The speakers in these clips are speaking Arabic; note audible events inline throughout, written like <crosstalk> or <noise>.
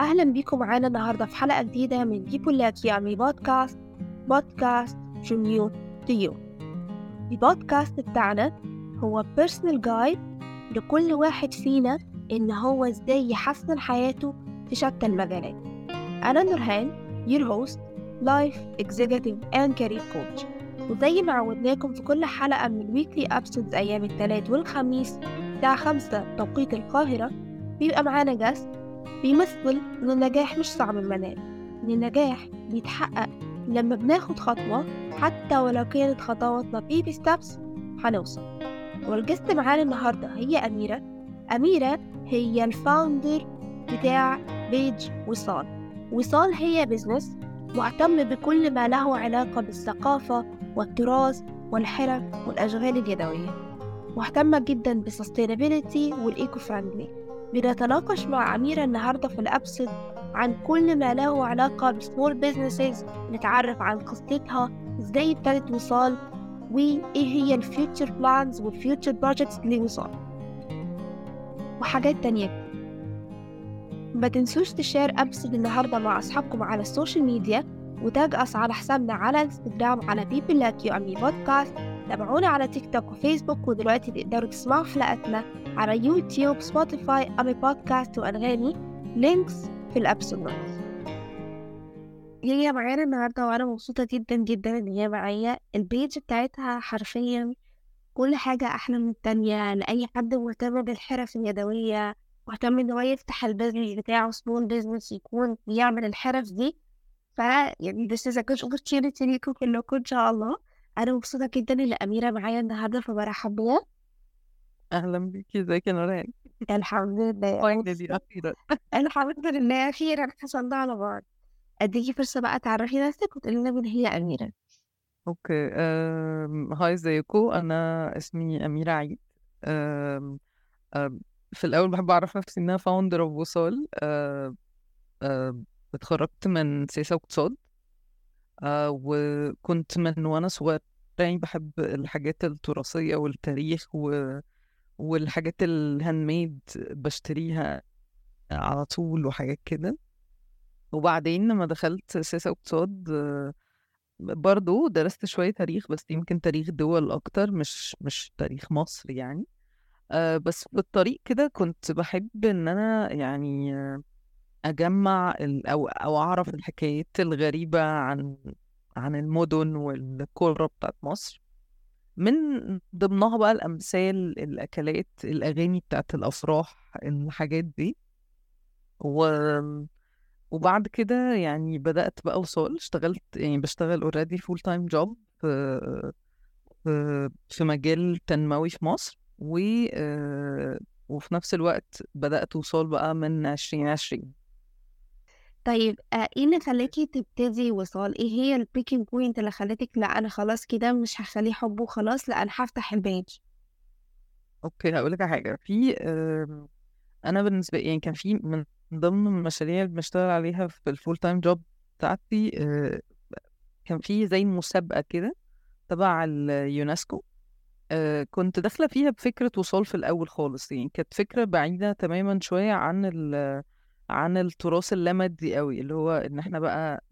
أهلا بيكم معانا النهاردة في حلقة جديدة من People Like You. بودكاست بودكاست to you. البودكاست بتاعنا هو personal guide لكل واحد فينا إن هو إزاي يحسن حياته في شتى المجالات. أنا نورهان your host life executive and career coach. وزي ما عودناكم في كل حلقة من ال weekly episodes أيام الثلاث والخميس الساعة خمسة توقيت القاهرة بيبقى معانا guest بيمثل إن النجاح مش صعب المنال إن النجاح بيتحقق لما بناخد خطوة حتى ولو كانت خطواتنا baby steps هنوصل. وال guest معانا النهاردة هي أميرة. أميرة هي ال founder بتاع بيج وصال. وصال هي business مهتم بكل ما له علاقة بالثقافة والتراث والحرف والأشغال اليدوية. مهتمة جدا بال sustainability وال eco-friendly بنتناقش مع أميرة النهاردة في ال episode عن كل ما له علاقة ب small businesses نتعرف عن قصتها إزاي ابتدت وصال وإيه هي ال future plans وال future projects لوصال وحاجات تانية. ما تنسوش تشير episode النهاردة مع أصحابكم على ال social media و tag us على حسابنا على إنستجرام على people like you and me podcast تابعونا على تيك توك وفيسبوك ودلوقتي تقدروا تسمعوا حلقاتنا على يوتيوب سبوتيفاي Apple podcast وأنغامي. links في ال episode notes هي معانا النهاردة وأنا مبسوطة جدا جدا إن هي معايا. ال page بتاعتها حرفيا كل حاجة أحلى من التانية. لأي حد مهتم بالحرف اليدوية مهتم إن هو يفتح ال business بتاعه small business يكون بيعمل الحرف دي. ف يعني this is a good opportunity ليكم كلكم إن شاء الله. أنا مبسوطة جدا إن أميرة معايا النهاردة فبرحب بيها. أهلا بيكي إزيك يا نوران؟ الحمد لله. <laughs> finally أخيرا. الحمد لله أخيرا. حصلنا على بعض. أديكي فرصة بقى تعرفي نفسك وتقولي لنا مين هي أميرة. okay. أم... hi ازيكم أنا اسمي أميرة عيد. أم... أم... في الأول بحب أعرف نفسي إن أنا founder of وصال. أم... أم... اتخرجت من سياسة واقتصاد. أه وكنت من وأنا صغير يعني بحب الحاجات التراثية والتاريخ و... والحاجات ال handmade بشتريها على طول وحاجات كده. وبعدين لما دخلت سياسة واقتصاد برضو درست شوية تاريخ بس يمكن تاريخ دول أكتر مش مش تاريخ مصر يعني. آه، بس في الطريق كده كنت بحب إن أنا يعني أجمع أو أو أعرف الحكايات الغريبة عن عن المدن والقرى بتاعت مصر. من ضمنها بقى الأمثال الأكلات الأغاني بتاعت الأفراح الحاجات دي. و... وبعد كده يعني بدأت بقى وصال اشتغلت يعني بشتغل already full-time job في في مجال تنموي في مصر. و آه، وفي نفس الوقت بدأت وصال بقى من عشرين عشرين. طيب آه، إيه اللي خلاكي تبتدي وصال؟ إيه هي ال breaking point اللي خلتك لأ أنا خلاص كده مش هخليه حب وخلاص لأ أنا هفتح ال page؟ okay هقول لك حاجة. في آم، أنا بالنسبة لي يعني كان في من ضمن المشاريع اللي بشتغل عليها في ال full-time job بتاعتي آه، كان في زي مسابقة كده تبع اليونسكو آه، كنت داخلة فيها بفكرة وصال في الأول خالص. يعني كانت فكرة بعيدة تماما شوية عن ال عن التراث اللامادي قوي اللي هو إن إحنا بقى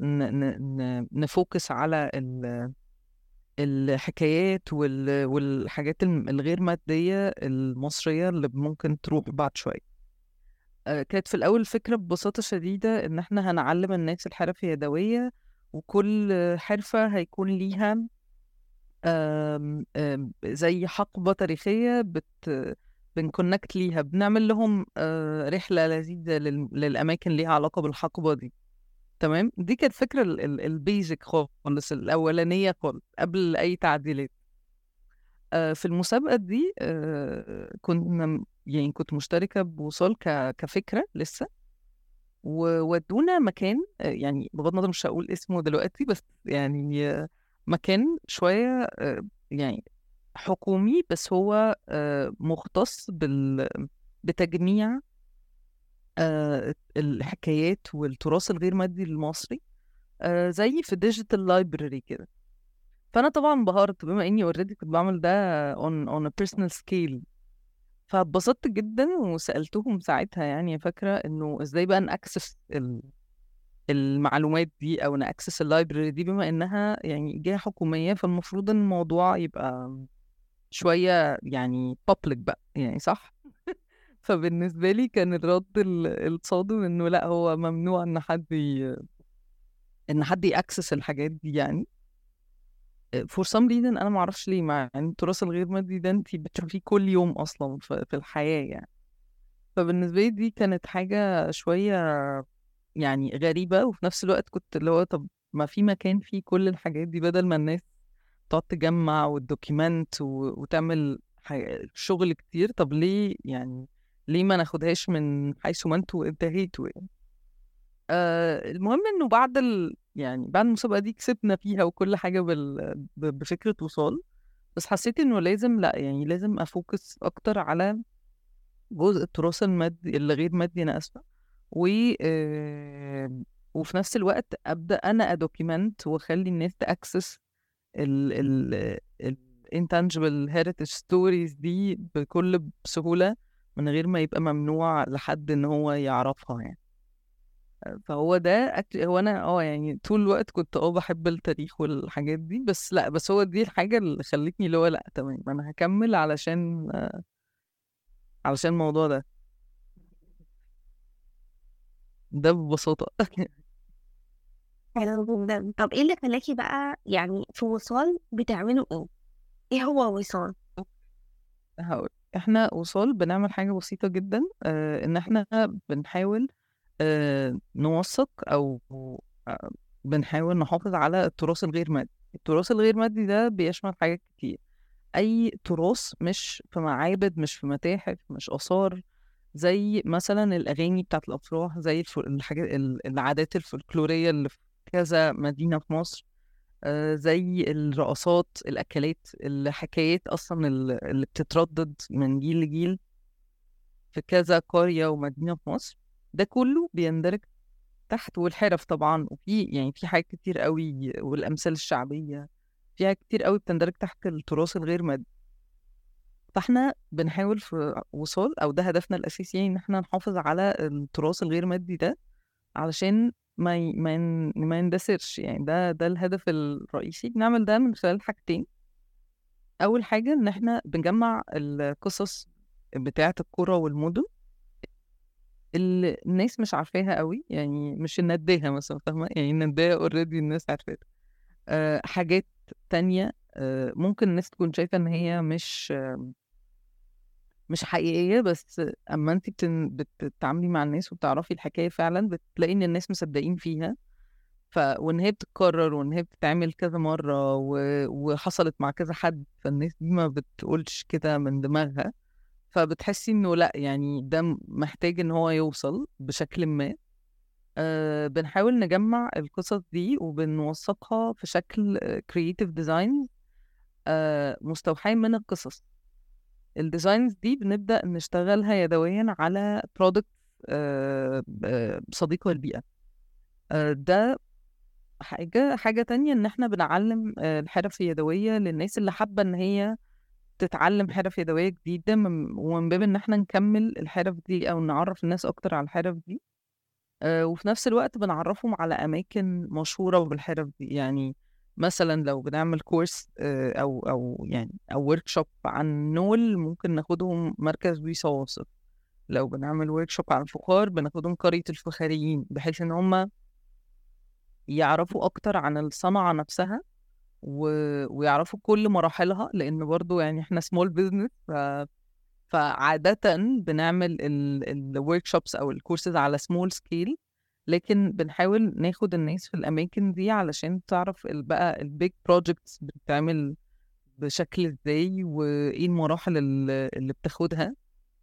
نفوكس على ال الحكايات وال والحاجات الغير مادية المصرية اللي ممكن تروح بعد شوية. آه، كانت في الأول الفكرة ببساطة شديدة إن إحنا هنعلم الناس الحرف اليدوية وكل حرفة هيكون ليها زي حقبة تاريخية بت بنكونكت ليها بنعمل لهم آه، رحلة لذيذة لل- للأماكن ليها علاقة بالحقبة دي. تمام؟ دي كانت فكرة البيزك خالص الأولانية خالص قبل أي تعديلات. آه، في المسابقة دي آه، كنا يعني كنت مشتركة بوصال ك- كفكرة لسه وودونا مكان يعني بغض النظر مش هقول اسمه دلوقتي بس يعني مكان شوية آه، يعني حكومي بس هو آه، مختص بال بتجميع آه، الحكايات والتراث الغير مادي المصري آه، زي في digital library كده. فأنا طبعا انبهرت بما إني already كنت بعمل ده on on a personal scale. فاتبسطت جدا وسألتهم ساعتها يعني فاكرة إنه إزاي بقى ن access ال... المعلومات دي أو ن access ال library دي بما إنها يعني جهة حكومية فالمفروض إن الموضوع يبقى شوية يعني public بقى يعني صح؟ <laughs> فبالنسبة لي كان الرد ال- الصادم إنه لأ هو ممنوع إن حد ي... إن حد ي access الحاجات دي يعني for some reason أنا معرفش ليه مع يعني التراث الغير مادي ده أنتي بتشوفيه كل يوم أصلا في الحياة يعني فبالنسبة لي دي كانت حاجة شوية يعني غريبة وفي نفس الوقت كنت اللي هو طب ما في مكان فيه كل الحاجات دي بدل ما الناس تقعد تجمع وتدوكيمنت. وتعمل شغل كتير. طب ليه يعني ليه ما ناخدهاش من حيث ما أنتوا انتهيتوا يعني آه المهم إنه بعد ال... يعني بعد المسابقة دي كسبنا فيها وكل حاجة بال... ب... بفكرة وصال. بس حسيت إنه لازم لأ يعني لازم أ focus أكتر على جزء التراث المادي الغير مادي أنا آسفة. و آه، وفي نفس الوقت أبدأ أنا أ document وأخلي الناس ت access ال ال ال intangible heritage stories دي بكل سهولة من غير ما يبقى ممنوع لحد إن هو يعرفها يعني. فهو ده هو أنا آه يعني طول الوقت كنت آه بحب التاريخ والحاجات دي بس لأ بس هو دي الحاجة اللي خلتني اللي هو لأ تمام أنا هكمل علشان علشان الموضوع ده. ده ببساطة. <laughs> حلو جدا طب إيه اللي خلاكي بقى يعني في وصال بتعملوا إيه؟ إيه هو وصال؟ هقول إحنا وصال بنعمل حاجة بسيطة جدا آه إن إحنا بنحاول آه نوثق أو آه بنحاول نحافظ على التراث الغير مادي التراث الغير مادي ده بيشمل حاجات كتير أي تراث مش في معابد مش في متاحف مش آثار زي مثلا الأغاني بتاعت الأفراح زي الحاجات ال- العادات الفولكلورية اللي في كذا مدينة في مصر آه، زي الرقصات الأكلات الحكايات أصلا ال- اللي بتتردد من جيل لجيل في كذا قرية ومدينة في مصر. ده كله بيندرج تحت والحرف طبعا وفي يعني في حاجات كتير قوي والأمثال الشعبية في حاجات كتير قوي بتندرج تحت التراث الغير مادي. فإحنا بنحاول في وصال أو ده هدفنا الأساسي يعني إن إحنا نحافظ على التراث الغير مادي ده علشان ما ي... ما, ين... ما يندثرش. يعني ده ده الهدف الرئيسي. بنعمل ده من خلال حاجتين. أول حاجة إن إحنا بنجمع القصص بتاعة القرى والمدن. اللي الناس مش عارفاها قوي. يعني مش النداهه مثلا فاهمة؟ يعني النداهه اوريدي الناس عارفاها. أه حاجات تانية. أه ممكن الناس تكون شايفة إن هي مش مش حقيقية بس أما أنت بتن... بتتعاملي مع الناس وبتعرفي الحكاية فعلا بتلاقي إن الناس مصدقين فيها. ف... وإن هي بتتكرر وإن هي بتتعمل كذا مرة و... وحصلت مع كذا حد فالناس دي ما بتقولش كده من دماغها. فبتحسي إنه لأ يعني ده محتاج إن هو يوصل بشكل ما. أه بنحاول نجمع القصص دي وبنوثقها في شكل creative design أه مستوحاة من القصص. ال designs دي بنبدأ نشتغلها يدويا على product صديقة للبيئة. آه، ده حاجة حاجة تانية إن إحنا بنعلم آه، الحرف اليدوية للناس اللي حابة إن هي تتعلم حرف يدوية جديدة من- ومن باب إن إحنا نكمل الحرف دي أو نعرف الناس أكتر على الحرف دي. آه، وفي نفس الوقت بنعرفهم على أماكن مشهورة بالحرف دي. يعني مثلا لو بنعمل كورس آه، أو أو يعني أو workshop عن نول ممكن ناخدهم مركز ويصا واصف لو بنعمل workshop عن الفخار بناخدهم قرية الفخاريين بحيث إن هم يعرفوا أكتر عن الصنعة نفسها و... ويعرفوا كل مراحلها لأن برضو يعني إحنا small business ف... فعادة بنعمل ال workshops أو الكورسز على small scale لكن بنحاول ناخد الناس في الأماكن دي علشان تعرف بقى ال big projects بتتعمل بشكل إزاي وإيه المراحل اللي بتاخدها.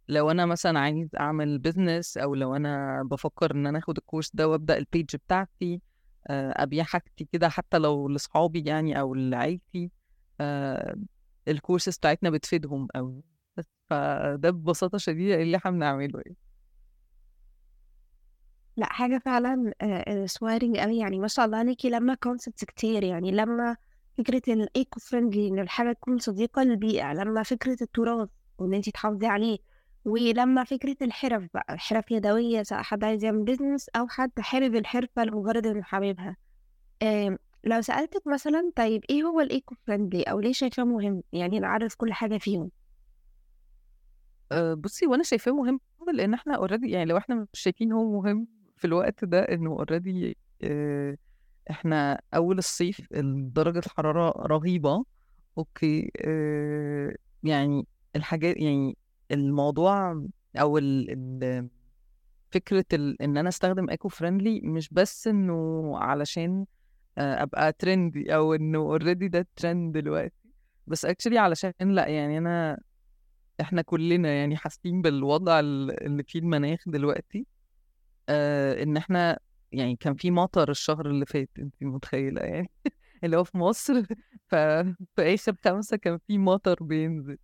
لو أنا مثلا عايز أعمل business أو لو أنا بفكر إن أنا آخد الكورس ده وأبدأ ال page بتاعتي آه، أبيع حاجتي كده حتى لو لاصحابي يعني أو لعيلتي آه، الكورسز بتاعتنا بتفيدهم قوي فده ببساطة شديدة اللي إحنا بنعمله يعني. لأ حاجة فعلا so inspiring قوي يعني ما شاء الله عليكي لما concepts كتير يعني لما فكرة ال eco friendly إن الحاجة تكون صديقة للبيئة لما فكرة التراث وان انتي تحافظي عليه ولما فكرة الحرف بقى حرف يدوية سواء حد عايز يعمل business أو حد حابب الحرفة لمجرد إنه حاببها. آم، لو سألتك مثلا طيب إيه هو ال eco friendly أو ليه شايفاه مهم؟ يعني نعرف كل حاجة فيهم. بصي وأنا شايفاه مهم لأن إحنا already يعني لو إحنا مش شايفين هو مهم في الوقت ده إنه already أه إحنا أول الصيف درجة الحرارة رهيبة okay أه يعني الحاجات يعني الموضوع أو ال ال فكرة ال إن أنا أستخدم eco friendly مش بس إنه علشان آه، أبقى trendy أو إنه already ده ترند دلوقتي بس actually علشان لأ يعني أنا إحنا كلنا يعني حاسين بالوضع ال- اللي فيه المناخ دلوقتي. آه إن إحنا يعني كان في مطر الشهر اللي فات انت متخيلة يعني؟ <laughs> اللي هو في مصر. ف <laughs> في اخر خمسة كان في مطر بينزل.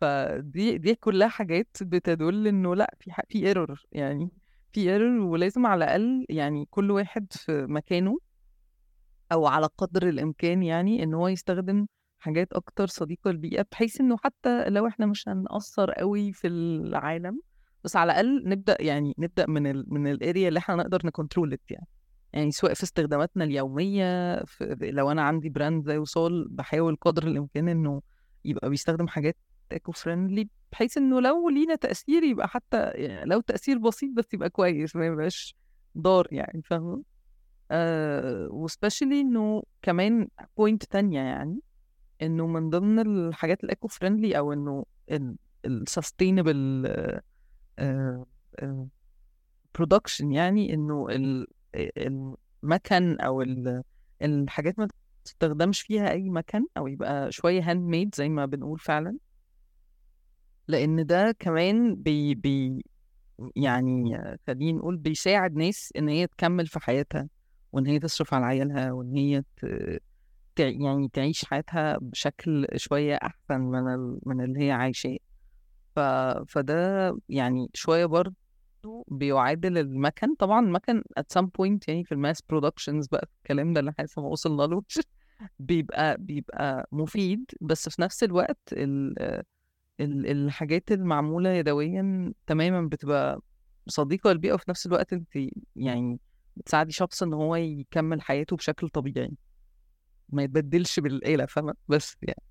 فدي دي كلها حاجات بتدل إنه لأ في ح- في error يعني. في error ولازم على الأقل يعني كل واحد في مكانه أو على قدر الإمكان يعني إن هو يستخدم حاجات أكتر صديقة للبيئة بحيث إنه حتى لو إحنا مش هنأثر قوي في العالم بس على الأقل نبدأ يعني نبدأ من ال من ال area اللي إحنا نقدر ن control يعني. يعني سواء في استخداماتنا اليومية في لو أنا عندي brand زي وصال بحاول قدر الإمكان إنه يبقى بيستخدم حاجات eco friendly بحيث إنه لو لينا تأثير يبقى حتى يعني لو تأثير بسيط بس يبقى كويس ما يبقاش ضار يعني فاهمة؟ آه و especially إنه كمان point تانية يعني إنه من ضمن الحاجات ال eco friendly أو إنه ال sustainable production يعني إنه ال- المكن أو ال- الحاجات ما تستخدمش فيها أي مكن أو يبقى شوية handmade زي ما بنقول فعلا لأن ده كمان بي بي يعني خلينا نقول بيساعد ناس إن هي تكمل في حياتها وإن هي تصرف على عيالها وإن هي يعني تعيش حياتها بشكل شوية أحسن من. من اللي هي عايشاه ف... فده يعني شوية برضه بيعادل المكن. طبعا المكن at some point يعني في ال mass productions بقى الكلام ده اللي لسه ما وصلنالوش <laughs> بيبقى بيبقى مفيد. بس في نفس الوقت ال... ال... الحاجات المعمولة يدويا تماما بتبقى صديقة للبيئة وفي نفس الوقت انت يعني بتساعدي شخص ان هو يكمل حياته بشكل طبيعي. ما يتبدلش بالآلة فاهمة؟ بس يعني.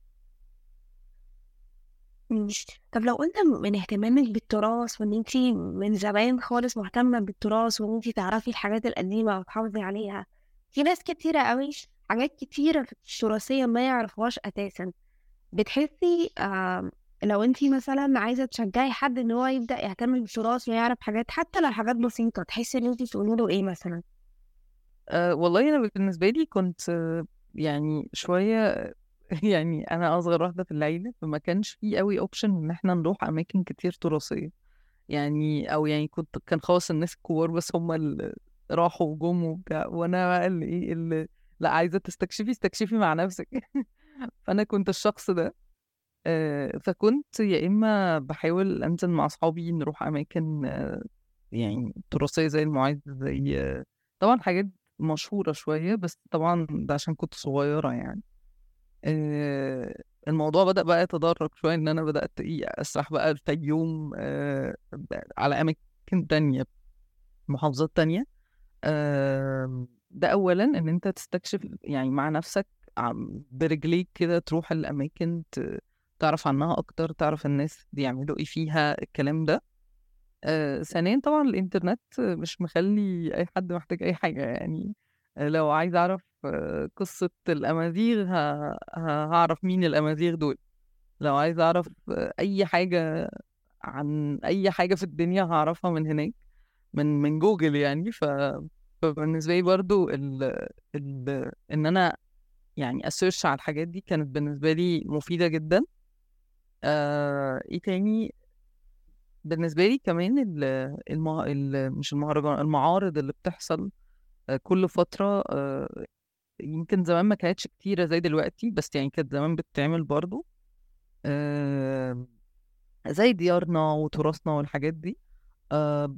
مم. طب لو قلنا من اهتمامك بالتراث وإن انتي من زمان خالص مهتمة بالتراث وإن انتي تعرفي الحاجات القديمة وتحافظي عليها في ناس كتيرة قوي حاجات كتيرة في التراثية ما يعرفوهاش أساسا بتحسي آه لو انتي مثلا عايزة تشجعي حد إن هو يبدأ يهتم بالتراث ويعرف حاجات حتى لو حاجات بسيطة تحسي إن انتي تقولي له إيه مثلا أه والله أنا بالنسبة لي كنت آه، يعني شوية <laughs> يعني أنا أصغر واحدة في العيلة فما كانش في قوي أوبشن إن إحنا نروح أماكن كتير تراثية. يعني أو يعني كنت كان خلاص الناس الكبار بس هم اللي راحوا وجم وبتاع وأنا بقى اللي إيه اللي لأ عايزة تستكشفي استكشفي مع نفسك. <laughs> فأنا كنت الشخص ده. فكنت يا إما بحاول أنزل مع أصحابي نروح أماكن آه، يعني تراثية زي المعز زي طبعا حاجات مشهورة شوية بس طبعا ده عشان كنت صغيرة يعني. الموضوع بدأ بقى يتدرج شوية إن أنا بدأت إيه أسرح بقى الفيوم آه، على أماكن تانية محافظات تانية. آه، ده أولا إن أنت تستكشف يعني مع نفسك برجليك كده تروح الأماكن تعرف عنها أكتر تعرف الناس بيعملوا إيه فيها الكلام ده. آه، ثانيا طبعا الإنترنت مش مخلي أي حد محتاج أي حاجة يعني. آه، لو عايز أعرف آه، قصة الأمازيغ هعرف مين الأمازيغ دول. لو عايز أعرف آه، أي حاجة عن أي حاجة في الدنيا هعرفها من هناك من من جوجل يعني. ف فبالنسبة لي برضو ال... ال... إن أنا يعني أسيرش على الحاجات دي كانت بالنسبة لي مفيدة جدا. آه... إيه تاني؟ بالنسبة لي كمان ال... المه... ال... مش المهرجان المعارض اللي بتحصل آه، كل فترة آه، يمكن زمان ما كانتش كتيرة زي دلوقتي بس يعني كانت زمان بتتعمل برضو آه، زي ديارنا وتراثنا والحاجات دي. آه،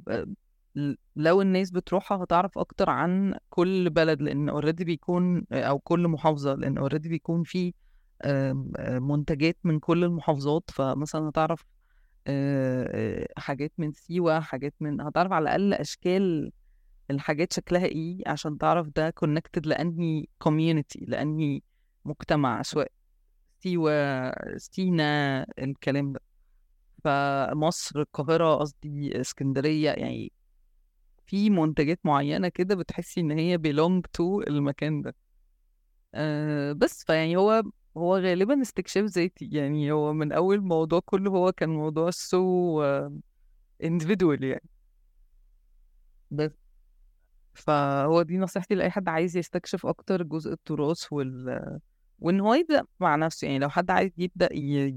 لو الناس بتروحها هتعرف أكتر عن كل بلد لأن already بيكون أو كل محافظة لأن already بيكون في آه، منتجات من كل المحافظات. فمثلا هتعرف آه، آه، حاجات من سيوة حاجات من هتعرف على الأقل أشكال الحاجات شكلها إيه عشان تعرف ده connected لأنهي community لأنهي مجتمع سواء سيوة سينا الكلام ده. فمصر القاهرة قصدي اسكندرية يعني في منتجات معينة كده بتحسي إن هي belong to المكان ده. أه بس فيعني هو هو غالبا استكشاف ذاتي. يعني هو من أول موضوع كله هو كان موضوع سو individual يعني. بس. فهو دي نصيحتي لأي حد عايز يستكشف أكتر جزء التراث وال وإن هو يبدأ مع نفسه يعني لو حد عايز يبدأ ي...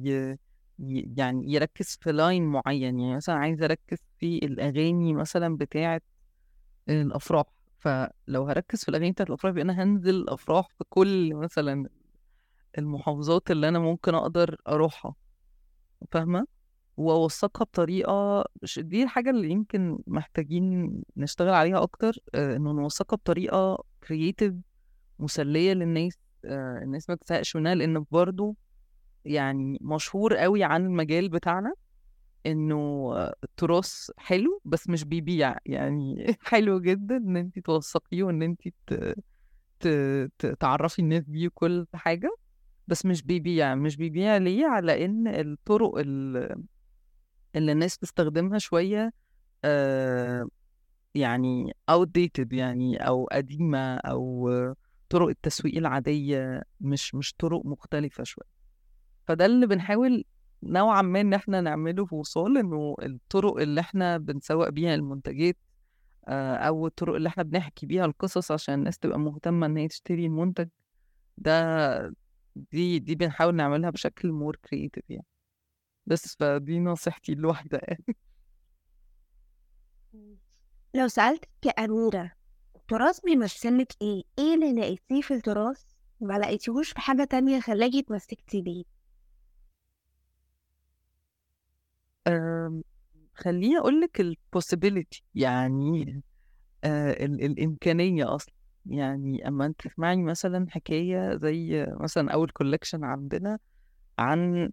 ي... يعني يركز في line معين يعني مثلا عايز أركز في الأغاني مثلا بتاعة الأفراح فلو هركز في الأغاني بتاعة الأفراح يبقى أنا هنزل الأفراح في كل مثلا المحافظات اللي أنا ممكن أقدر أروحها. فاهمة؟ وأوثقها بطريقة ش- دي الحاجة اللي يمكن محتاجين نشتغل عليها أكتر آه، إنه نوثقها بطريقة creative مسلية للناس آه، الناس ما تزهقش منها لأن برضو يعني مشهور قوي عن المجال بتاعنا إنه التراث حلو بس مش بيبيع يعني <laughs> حلو جدا إن انت توثقيه وإن انت. تعرفي الناس بيه كل حاجة بس مش بيبيع مش بيبيع ليه على إن الطرق ال- اللي الناس بتستخدمها شوية آه يعني outdated يعني أو قديمة آه، طرق التسويق العادية مش مش طرق مختلفة شوية. فده اللي بنحاول نوعا ما إن إحنا نعمله في وصال إنه الطرق اللي إحنا بنسوق بيها المنتجات آه، أو الطرق اللي إحنا بنحكي بيها القصص عشان الناس تبقى مهتمة إن هي تشتري المنتج ده دي دي بنحاول نعملها بشكل more creative يعني. بس فدي نصيحتي الواحدة يعني <laughs> لو سألتك كأميرة التراث بيمثلك إيه؟ إيه اللي لقيتيه في التراث ما لقيتيهوش في حاجة تانية خلاكي اتمسكتي بيه؟ أم، خليني أقول لك ال possibility يعني آه ال الإمكانية أصلا يعني أما أنت تسمعي مثلا حكاية زي مثلا أول collection عندنا عن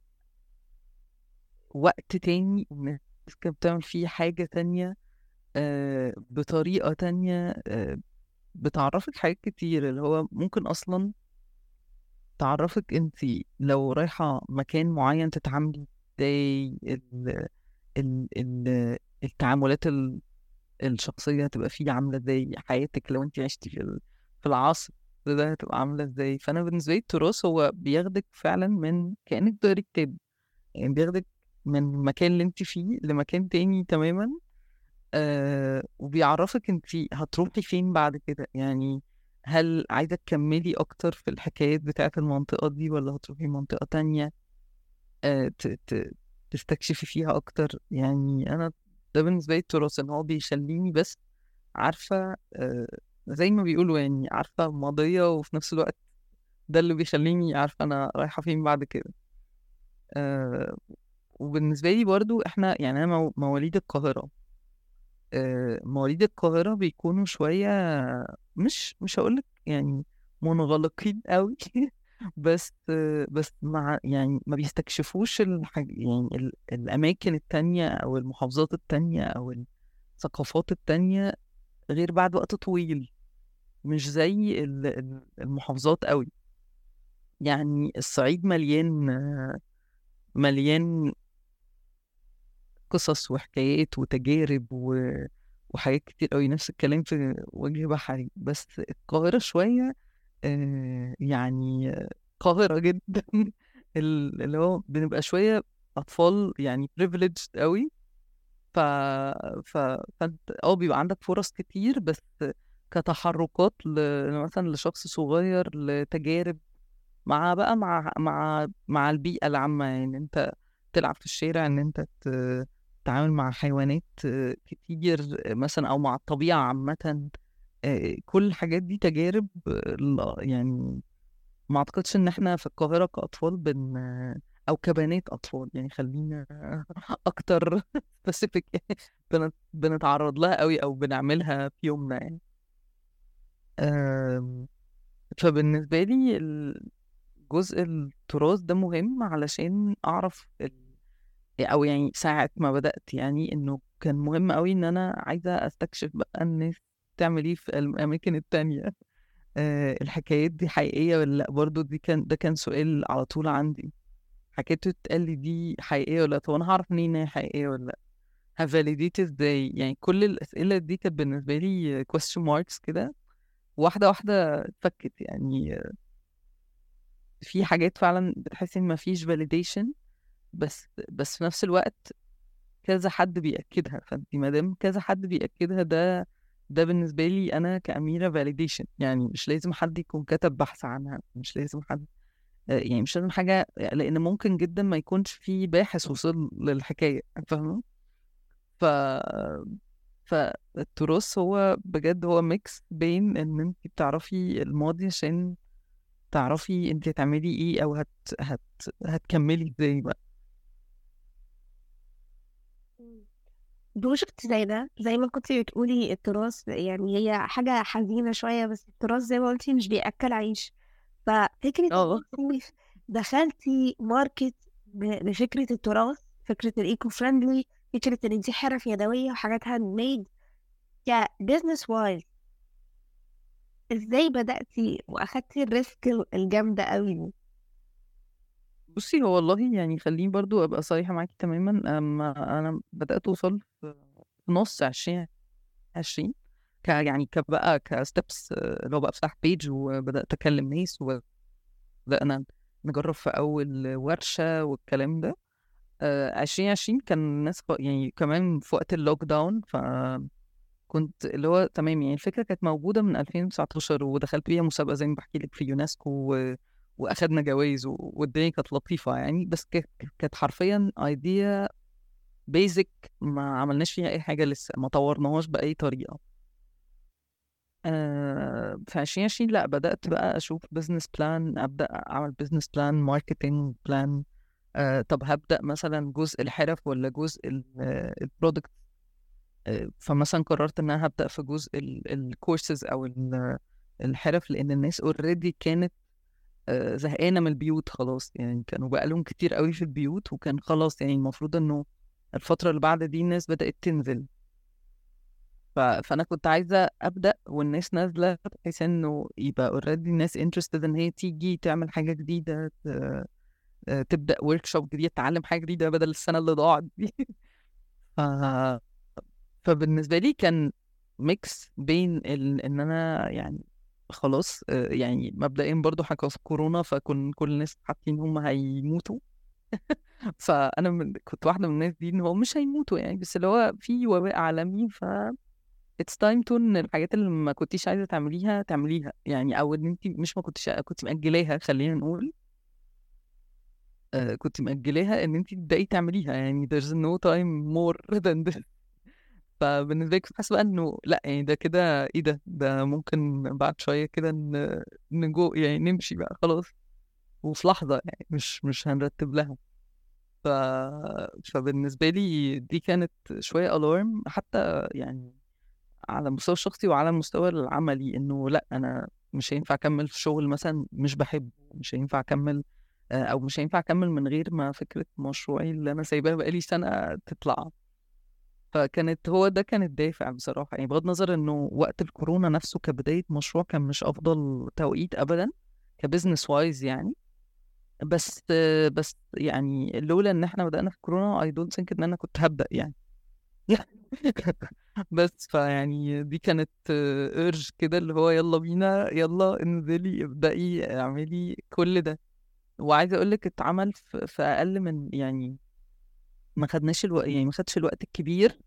وقت تاني كانت بتعمل فيه حاجة تانية آه بطريقة تانية آه بتعرفك حاجات كتير اللي هو ممكن أصلا تعرفك انت لو رايحة مكان معين تتعاملي إزاي ال ال ال التعاملات ال- الشخصية هتبقى فيه عاملة إزاي حياتك لو انت عشتي في في العصر ده هتبقى عاملة إزاي. فأنا بالنسبة لي التراث هو بياخدك فعلا من كأنك بتقري كتاب يعني بياخدك من المكان اللي انت فيه لمكان تاني تماما آه وبيعرفك انت هتروحي فين بعد كده. يعني هل عايزة تكملي أكتر في الحكايات بتاعة المنطقة دي ولا هتروحي منطقة تانية آه تستكشفي فيها أكتر؟ يعني أنا ده بالنسبة لي التراث إن هو بيخليني بس عارفة آه زي ما بيقولوا يعني عارفة ماضية وفي نفس الوقت ده اللي بيخليني عارفة أنا رايحة فين بعد كده. آه وبالنسبة لي برضو إحنا يعني مو- مواليد القاهرة آه مواليد القاهرة بيكونوا شوية مش مش هقولك يعني منغلقين قوي <laughs> بس بس مع يعني ما بيستكشفوش الحاج يعني ال- الأماكن التانية أو المحافظات التانية أو الثقافات التانية غير بعد وقت طويل مش زي ال- ال- المحافظات قوي. يعني الصعيد مليان مليان قصص وحكايات وتجارب و... وحاجات كتير قوي نفس الكلام في وجه بحري. بس القاهرة شوية آه، يعني قاهرة <laughs> جدا. ال- اللي هو بنبقى شوية أطفال يعني privileged قوي ف... ف... فأنت آه بيبقى عندك فرص كتير بس كتحركات ل... مثلا لشخص صغير لتجارب مع بقى مع مع مع البيئة العامة. يعني أنت تلعب في الشارع إن أنت ت- تتعامل مع حيوانات كتير مثلا أو مع الطبيعة عامة آه، كل الحاجات دي تجارب يعني ما أعتقدش إن إحنا في القاهرة كأطفال بن أو كبنات أطفال يعني خلينا أكتر <laughs> سبيسيفيك بنت... بنتعرض لها قوي أو بنعملها في يومنا يعني آم، فبالنسبة لي جزء التراث ده مهم علشان أعرف. أو يعني ساعة ما بدأت يعني إنه كان مهم قوي إن أنا عايزة أستكشف بقى الناس تعمل إيه في الاماكن التانية. أه الحكايات دي حقيقية ولا لأ؟ برضو دي كان ده كان سؤال على طول عندي. حكيته اتقال لي دي حقيقية ولا لأ؟ طب أنا هعرف منين هي حقيقية ولا لأ؟ هفاليديت إزاي؟ يعني كل الأسئلة دي كانت بالنسبة لي question marks كده واحدة واحدة اتفكت يعني. في حاجات فعلا بتحس إن مفيش validation. بس بس في نفس الوقت كذا حد بيأكدها فانت ما دام كذا حد بيأكدها ده ده بالنسبة لي أنا كأميرة validation يعني مش لازم حد يكون كتب بحث عنها مش لازم حد يعني مش لازم حاجة لأن ممكن جدا ما يكونش في باحث وصل للحكاية فاهمة؟ ف فالتراث هو بجد هو mix بين إن انت بتعرفي الماضي عشان تعرفي انت هتعملي إيه أو هت... هت... هتكملي إزاي بقى project زي ده زي ما كنت بتقولي التراث يعني هي حاجة حزينة شوية بس التراث زي ما قلتي مش بيأكل عيش. ففكرة إنك دخلتي market بفكرة التراث فكرة ال eco friendly فكرة إن دي حرف يدوية وحاجات handmade ك business wise إزاي بدأتي وأخدتي ال risk الجامدة أوي؟ بصي هو والله يعني خليني برضو أبقى صريحة معاكي تماما اما أنا بدأت وصال في نص عشرين عشرين ك يعني كبقى ك steps اللي هو بقى فتحت page وبدأت أكلم ناس وبدأنا نجرب في أول ورشة والكلام ده. عشرين عشرين كان الناس يعني كمان في وقت down فكنت اللي هو تمام يعني الفكرة كانت موجودة من 2019 ودخلت بيها مسابقة زي ما بحكي لك في يونسكو و... وأخدنا جوائز. والدنيا كانت لطيفة يعني بس كانت حرفيا idea basic ما عملناش فيها أي حاجة لسه ما طورناهاش بأي طريقة آه في 2020 لأ بدأت بقى أشوف business plan أبدأ أعمل business plan marketing plan طب هبدأ مثلا جزء الحرف ولا جزء ال product آه فمثلا قررت إن أنا هبدأ في جزء الكورسز أو ال- الحرف لأن الناس already كانت آه زهقانة من البيوت خلاص. يعني كانوا بقالهم كتير قوي في البيوت وكان خلاص يعني المفروض إنه الفترة اللي بعد دي الناس بدأت تنزل. ف... فأنا كنت عايزة أبدأ والناس نازلة بحيث إنه يبقى already الناس interested إن هي تيجي تعمل حاجة جديدة ت... آه، تبدأ workshop جديد تتعلم حاجة جديدة بدل السنة اللي ضاعت دي. <laughs> ف... فبالنسبة لي كان mix بين ال... إن أنا يعني خلاص آه، يعني مبدئيا برضو في كورونا فكن كل الناس حاطين هم هيموتوا. <laughs> فأنا من... كنت واحدة من الناس دي إن هو مش هيموتوا يعني بس اللي هو في وباء عالمي ف it's time to إن الحاجات اللي ما كنتيش عايزة تعمليها تعمليها. يعني أو إن انت مش ما كنتش كنت مأجلاها خلينا نقول. آه، كنت مأجلاها إن انت تبدأي تعمليها. يعني there's no time more <laughs> than this. فبالنسبة لي كنت حاسة بقى إنه لأ يعني ده كده إيه ده؟ ده ممكن بعد شوية كده نجو يعني نمشي بقى خلاص. وفي لحظة يعني مش مش هنرتب لها. ف... فبالنسبة لي دي كانت شوية ألارم حتى يعني على المستوى الشخصي وعلى المستوى العملي إنه لأ أنا مش هينفع أكمل في شغل مثلا مش بحبه مش هينفع أكمل آه، أو مش هينفع أكمل من غير ما فكرة مشروعي اللي أنا سايباها بقالي سنة تطلع. فكانت هو ده كان الدافع بصراحة يعني بغض النظر إنه وقت الكورونا نفسه كبداية مشروع كان مش أفضل توقيت ابدا ك business wise يعني. بس بس يعني لولا إن إحنا بدأنا في كورونا I don't think إن أنا كنت هبدأ يعني. <laughs> بس فيعني دي كانت urge كده اللي هو يلا بينا يلا انزلي ابدأي اعملي كل ده. وعايزه أقول لك اتعمل في أقل من يعني ما خدناش الوقت يعني ما خدش الوقت الكبير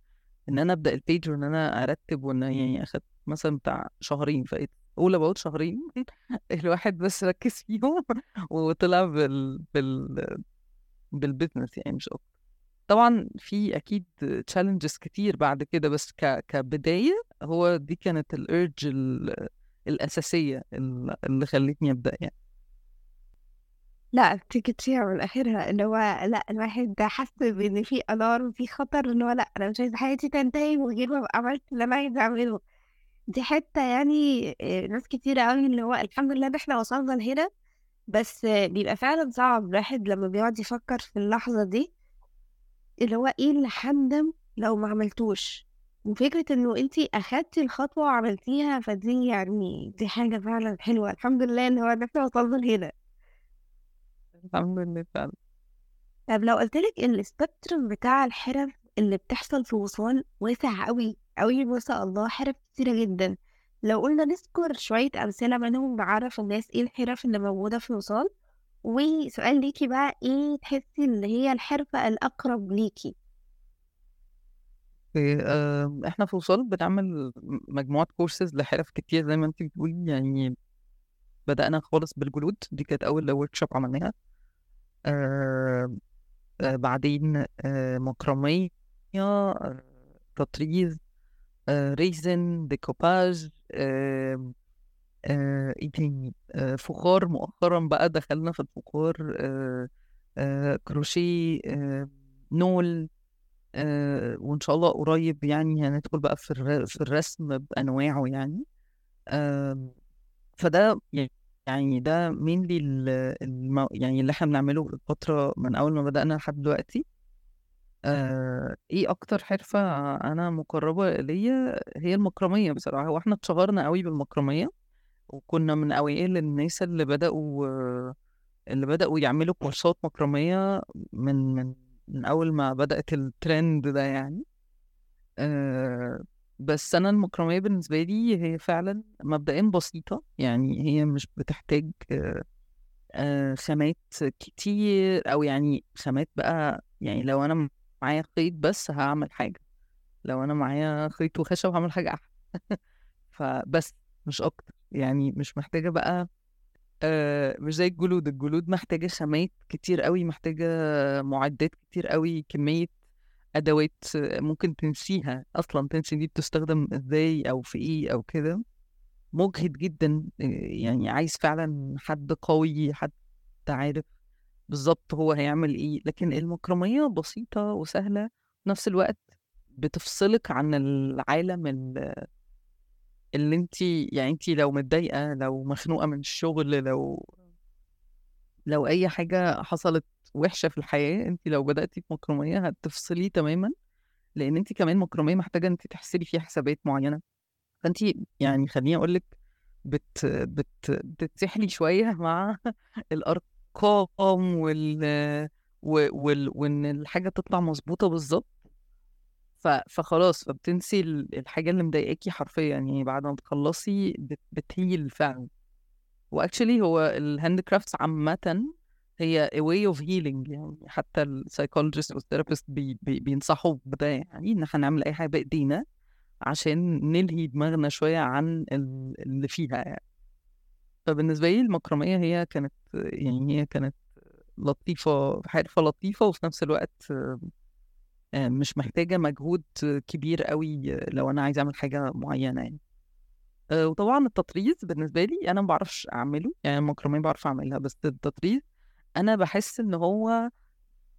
إن أنا أبدأ ال page وإن أنا أرتب وإن يعني أخد مثلا بتاع شهرين فايت أول about شهرين <laughs> الواحد بس ركز فيهم <laughs> وطلع بال بال بال business يعني مش أكتر. طبعا في أكيد challenges كتير بعد كده بس ك... كبداية هو دي كانت ال urge ال... الأساسية ال- اللي خلتني أبدأ يعني. لا تكتشيها من آخرها اللي هو لأ الواحد حس بإن في alarm في خطر اللي هو لأ أنا مش عايزة حياتي تنتهي من غير ما عملت اللي أنا عايزة أعمله. دي حتة يعني آه، ناس كتير قوي اللي هو الحمد لله إن إحنا وصلنا لهنا بس بيبقى فعلا صعب الواحد لما بيقعد يفكر في اللحظة دي اللي هو إيه اللي حندم لو ما عملتوش؟ وفكرة إنه انتي اخدتي الخطوة وعملتيها فدي يعني دي حاجة فعلا حلوة الحمد لله إن هو إن إحنا وصلنا لهنا. الحمد لله فعلا. طب لو قلتلك إن السبيكترم بتاع الحرف اللي بتحصل في وصال واسع قوي قوي ما شاء الله حرف كتيرة جدا لو قلنا نذكر شوية أمثلة منهم نعرف الناس إيه الحرف اللي موجودة في وصال. وسؤال ليكي بقى إيه تحسي اللي هي الحرفة الأقرب ليكي؟ إيه، آه، إحنا في وصال بنعمل مجموعة كورسز لحرف كتير زي ما انت بتقولي يعني بدأنا خالص بالجلود دي كانت أول workshop عملناها. آه آه بعدين آه مكرمية آه تطريز آه resin decoupage آه آه إيه تاني؟ آه فخار مؤخرا بقى دخلنا في الفخار آه آه كروشيه آه نول آه وإن شاء الله قريب يعني هندخل بقى في في الرسم بأنواعه يعني. آه فده يعني ده مينلي الم... يعني اللي إحنا بنعمله الفترة من أول ما بدأنا لحد دلوقتي. آه إيه أكتر حرفة أنا مقربة ليا؟ هي المكرمية بصراحة. هو إحنا اتشهرنا قوي بالمكرمية وكنا من أوائل الناس اللي بدأوا اللي بدأوا يعملوا كورسات مكرمية من من من أول ما بدأت الترند ده يعني. آه بس أنا المكرمية بالنسبة لي هي فعلا مبدئيا بسيطة يعني هي مش بتحتاج آه خامات كتير أو يعني خامات بقى يعني لو أنا معايا خيط بس هعمل حاجة لو أنا معايا خيط وخشب هعمل حاجة أحلى. <laughs> فبس مش أكتر يعني مش محتاجة بقى آه مش زي الجلود الجلود محتاجة خامات كتير قوي محتاجة معدات كتير قوي كمية أدوات ممكن تنسيها أصلا تنسي دي بتستخدم إزاي أو في إيه أو كده. مجهد جدا يعني عايز فعلا حد قوي حد عارف بالظبط هو هيعمل إيه. لكن المكرمية بسيطة وسهلة في نفس الوقت بتفصلك عن العالم ال- اللي انت يعني انت لو متضايقة لو مخنوقة من الشغل لو لو أي حاجة حصلت وحشة في الحياة انت لو بدأتي في مكرمية هتفصلي تماما لأن انت كمان مكرمية محتاجة انت تحسبي فيها حسابات معينة. فانت يعني خليني أقول لك بت بت بتتسحلي شوية <laughs> مع الأرقام وال وال وإن الحاجة تطلع مظبوطة بالظبط ف... فخلاص فبتنسي ال- الحاجة اللي مضايقاكي حرفيا يعني بعد ما بتخلصي بت... بتهيل فعلا. و actually هو ال handcrafts عامة هي a way of healing يعني. حتى ال psychologist وال therapist بي... بي... بينصحوا بده يعني إن إحنا نعمل أي حاجة بإيدينا عشان نلهي دماغنا شوية عن ال- اللي فيها يعني. فبالنسبة لي المكرمية هي كانت يعني هي كانت لطيفة حرفة لطيفة وفي نفس الوقت آه، مش محتاجة مجهود كبير قوي لو أنا عايزة أعمل حاجة معينة يعني. وطبعا التطريز بالنسبة لي أنا ما بعرفش أعمله يعني المكرمية بعرف أعملها بس التطريز أنا بحس إن هو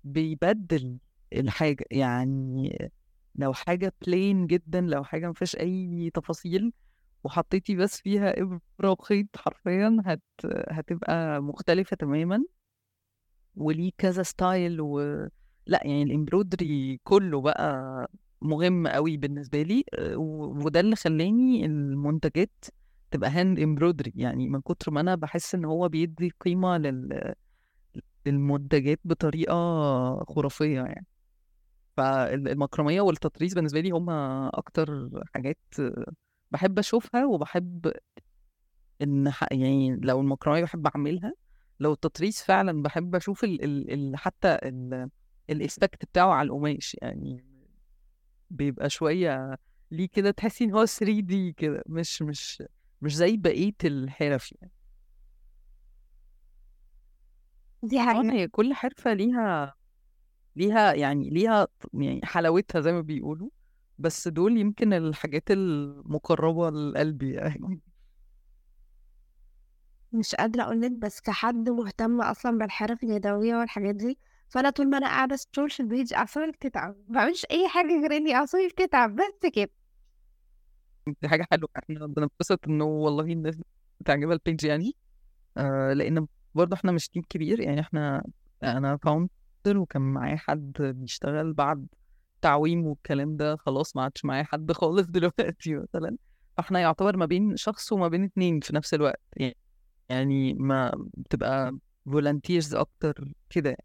بيبدل الحاجة يعني لو حاجة plain جدا لو حاجة ما فيهاش أي تفاصيل وحطيتي بس فيها إبرة وخيط حرفيا هت... هتبقى مختلفة تماما وليه كذا style و لا يعني ال embroidery كله بقى مهم قوي بالنسبة لي آه، وده اللي خلاني المنتجات تبقى hand embroidery يعني من كتر ما أنا بحس إن هو بيدي قيمة لل... للمنتجات بطريقة خرافية يعني. فالمكرمية والتطريز بالنسبة لي هما أكتر حاجات بحب أشوفها وبحب ح- يعني لو المكرمية بحب أعملها لو التطريز فعلا بحب أشوف ال... ال... حتى ال... بتاعه على القماش. يعني بيبقى شوية ليه كده تحسي إن هو 3D كده مش مش مش زي بقية الحرف يعني. دي طبعا حقيقة. هي كل حرفة ليها ليها يعني ليها يعني حلاوتها زي ما بيقولوا بس دول يمكن الحاجات المقربة لقلبي يعني. مش قادرة أقولك بس كحد مهتم أصلا بالحرف اليدوية والحاجات دي فأنا طول ما أنا قاعدة scroll في ال page أعصابي بتتعب ما بعملش أي حاجة غير إني أعصابي بتتعب بس كده. دي حاجة حلوة إحنا بنتبسط إنه والله الناس بتعجبها ال page يعني. آه لأن برضه إحنا مش team كبير يعني إحنا أنا founder وكان معايا حد بيشتغل بعد تعويم والكلام ده خلاص ما عادش معايا حد خالص <laughs> دلوقتي مثلا. فإحنا يعتبر ما بين شخص وما بين اتنين في نفس الوقت يعني يعني ما بتبقى volunteers أكتر كده.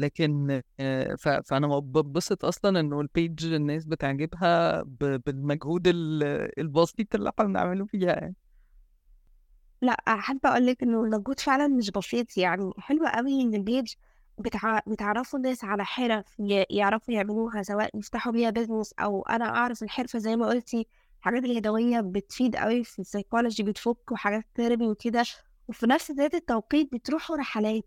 لكن آه، فأنا ببسط أصلا إنه ال page الناس بتعجبها بالمجهود ال- البسيط اللي إحنا بنعمله فيها يعني لا أحب أقول لك إنه المجهود فعلا مش بسيط يعني حلو قوي إن ال page بتع... بتعرفوا الناس على حرف. يعرفوا يعملوها سواء يفتحوا بيها business أو أنا أعرف الحرفة زي ما قلتي الحاجات اليدوية بتفيد قوي في السيكولوجي بتفك وحاجات therapy وكده وفي نفس ذات التوقيت بتروحوا رحلات